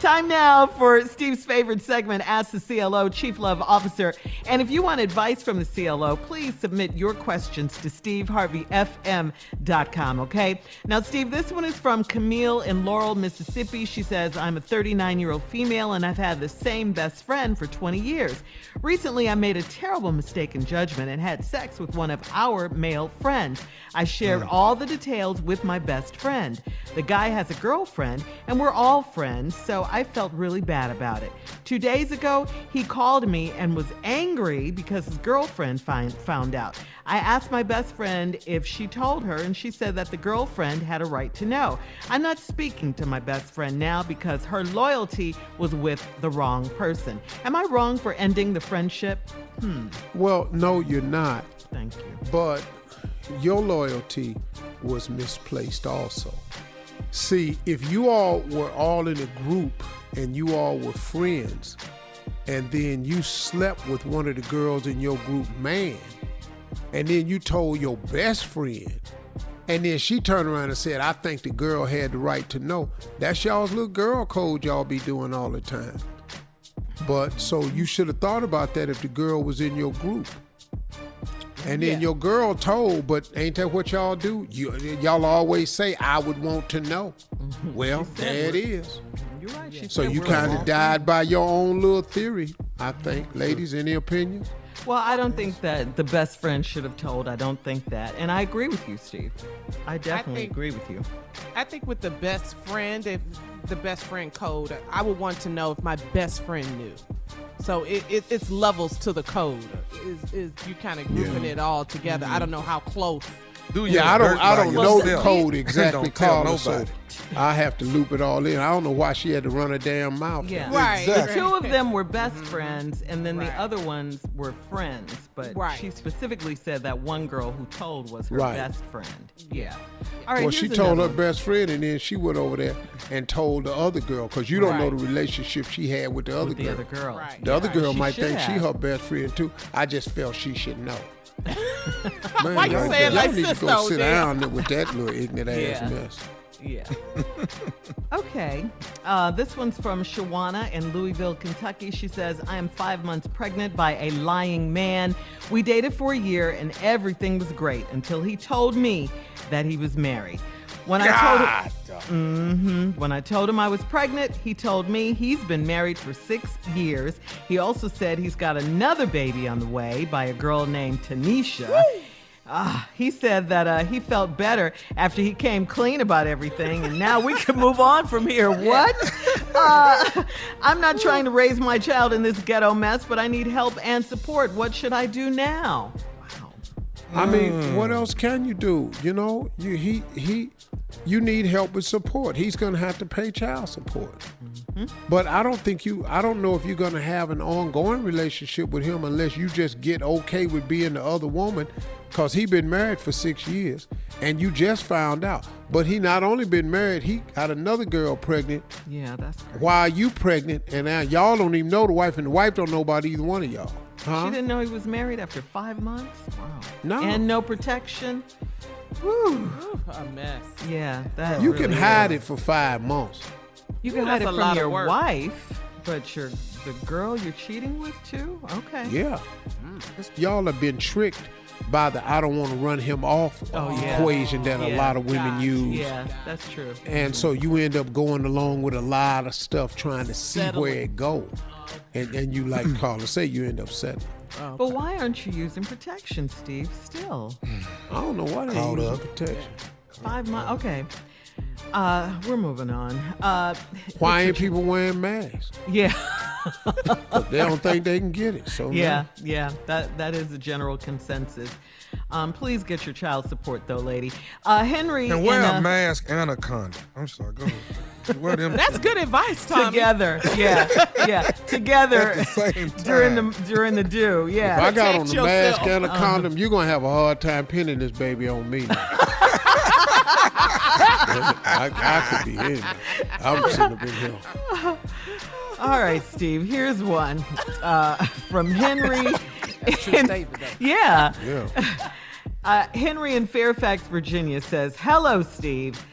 Time now for Steve's favorite segment, Ask the CLO Chief Love Officer. And if you want advice from the CLO, please submit your questions to steveharveyfm.com, okay? Now, Steve, this one is from Camille in Laurel, Mississippi. She says, I'm a 39 year old female and I've had the same best friend for 20 years. Recently, I made a terrible mistake in judgment and had sex with one of our male friends. I shared hmm. all the details with my best friend. The guy has a girlfriend and we're all friends, so I felt really bad about it. Two days ago, he called me and was angry because his girlfriend find, found out. I asked my best friend if she told her, and she said that the girlfriend had a right to know. I'm not speaking to my best friend now because her loyalty was with the wrong person. Am I wrong for ending the friendship? Hmm. Well, no, you're not. Thank you. But your loyalty was misplaced also. See, if you all were all in a group and you all were friends, and then you slept with one of the girls in your group man, and then you told your best friend, and then she turned around and said, I think the girl had the right to know. That's y'all's little girl code y'all be doing all the time. But so you should have thought about that if the girl was in your group. And then Yeah. your girl told, but ain't that what y'all do? You, y'all always say, I would want to know. Mm-hmm. Well, there it is. You're right. She So you kind of died by your own little theory, I think. Ladies, any opinions? Well, I don't think that the best friend should have told. I don't think that. And I agree with you, Steve. I definitely think- agree with you. I think with the best friend, if the best friend code, I would want to know if my best friend knew. So it, it, it's levels to the code. Is is you kind of grouping Yeah. it all together? I don't know how close. Do Yeah, I don't I don't know the code exactly, Don't Carla. So nobody. I have to loop it all in. I don't know why she had to run her damn mouth. Yeah. Right. The two of them were best friends, and then Right. the other ones were friends. But Right. she specifically said that one girl who told was her Right. best friend. Yeah. All right. well, she told her one. best friend, and then she went over there and told the other girl because you don't know the relationship she had with the other with the girl. other girl. Right. The other girl she might should think she her best friend too. I just felt she should know. Man, Why you y'all- say it y'all like need to go sit down with that little ignorant ass Yeah. mess. Yeah. okay. Uh, this one's from Shawana in Louisville, Kentucky. She says, I am five months pregnant by a lying man. We dated for a year and everything was great until he told me that he was married. When I told him, hmm when I told him I was pregnant, he told me he's been married for six years. He also said he's got another baby on the way by a girl named Tanisha. Ah, he said that uh, he felt better after he came clean about everything, and now we can move on from here. What? Uh, I'm not trying to raise my child in this ghetto mess, but I need help and support. What should I do now? Wow. I mean, what else can you do? You know, you he he, you need help with support. He's gonna have to pay child support. Mm-hmm. But I don't think you. I don't know if you're gonna have an ongoing relationship with him unless you just get okay with being the other woman, cause he been married for six years and you just found out. But he not only been married, he got another girl pregnant Yeah, that's crazy. while you pregnant, and now y'all don't even know the wife, and the wife don't know about either one of y'all. Huh? She didn't know he was married after five months? Wow. No. And no protection? Whew. A mess. Yeah, that You really can hide is. it for five months. You can Ooh, hide it from your wife, but your the girl you're cheating with too? Okay. Yeah. Mm. Y'all have been tricked by the I don't want to run him off Oh, yeah. equation that a lot of women Gosh, use. Yeah, that's true. And so you end up going along with a lot of stuff trying to see Settling. where it go. And, and you like Carla say you end up settling. Oh, but why aren't you using protection, Steve? Still, I don't know why they Caught ain't using up. protection. five months. Okay. Uh, we're moving on. Uh, Why ain't people wearing masks? yeah, they don't think they can get it. So yeah, yeah. That that is the general consensus. Um, please get your child support, though, lady. Uh, Henry And wear in, a uh, mask and a condom. I'm sorry. Go ahead. Wear them. That's good advice, Tommy. together. Yeah, yeah, together At the same during the during the do. If Yeah. I got on Protect the mask yourself. and a condom, you're gonna have a hard time pinning this baby on me. I, I could be in. I'm sitting up in here. All right, Steve. Here's one uh, from Henry. in- yeah. Yeah. Uh, Henry in Fairfax, Virginia says, Hello, Steve.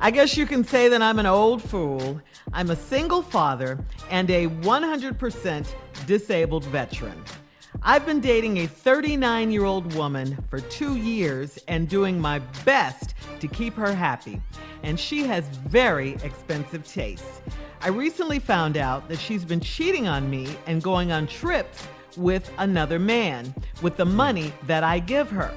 I guess you can say that I'm an old fool. I'm a single father and a 100% disabled veteran. I've been dating a 39 year old woman for two years and doing my best to keep her happy. And she has very expensive tastes. I recently found out that she's been cheating on me and going on trips with another man with the money that I give her.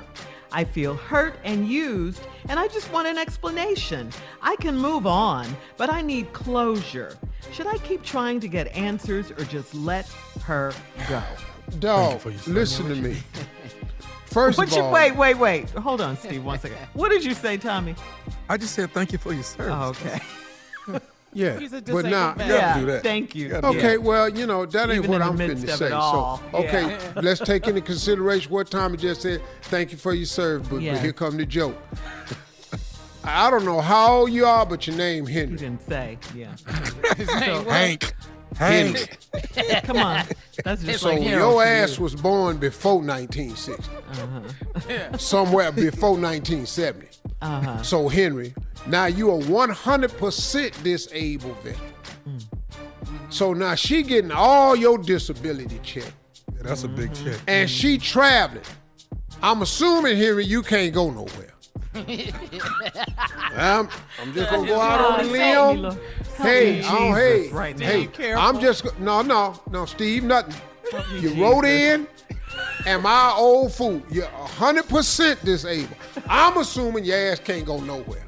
I feel hurt and used, and I just want an explanation. I can move on, but I need closure. Should I keep trying to get answers or just let her go? Dog, for your listen to me. First What of you, all, wait, wait, wait. Hold on, Steve, one second. What did you say, Tommy? I just said thank you for your service. Oh, okay. yeah, He's a but disabled now, vet. gotta yeah, do that. thank you. gotta Okay, Yeah. well, you know, that ain't Even what I'm midst finna say. So, okay, yeah. let's take into consideration what Tommy just said. Thank you for your service, but, Yes. but here come the joke. I don't know how old you are, but your name Henry. You didn't say. Yeah. Hank. Henry. Hank. Come on. That's just So like your ass you. was born before 1960. Uh-huh. Somewhere before 1970. Uh-huh. So Henry, now you are 100% disabled veteran. Mm. So now she getting all your disability check. Yeah, that's a big check. and she traveling. I'm assuming, Henry, you can't go nowhere. I'm, I'm just gonna go out on a limb. Hey, oh, hey, right hey, Careful. I'm just no, no, no, Steve, nothing. You wrote in. Am I old fool? You're 100% disabled. I'm assuming your ass can't go nowhere.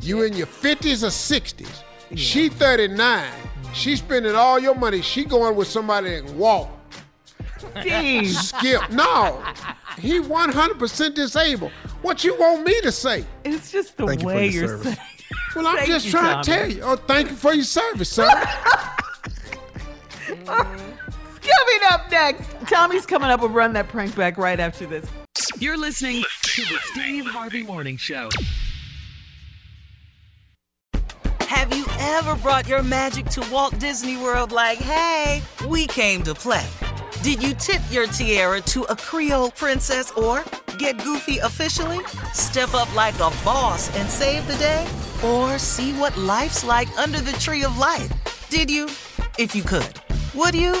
You in your 50s or 60s. She 39. She mm. spending all your money. She going with somebody that can walk. Steve. Skip. No. He 100% disabled. What you want me to say? It's just the Thank you for way your are service. saying. Well, I'm Thank just you, trying to tell you. Oh, thank you for your service, sir. Coming up next, Tommy's coming up with Run That Prank Back right after this. You're listening to the Steve Harvey Morning Show. Have you ever brought your magic to Walt Disney World like, hey, we came to play? Did you tip your tiara to a Creole princess or get goofy officially? Step up like a boss and save the day? Or see what life's like under the tree of life? Did you? If you could. Would you?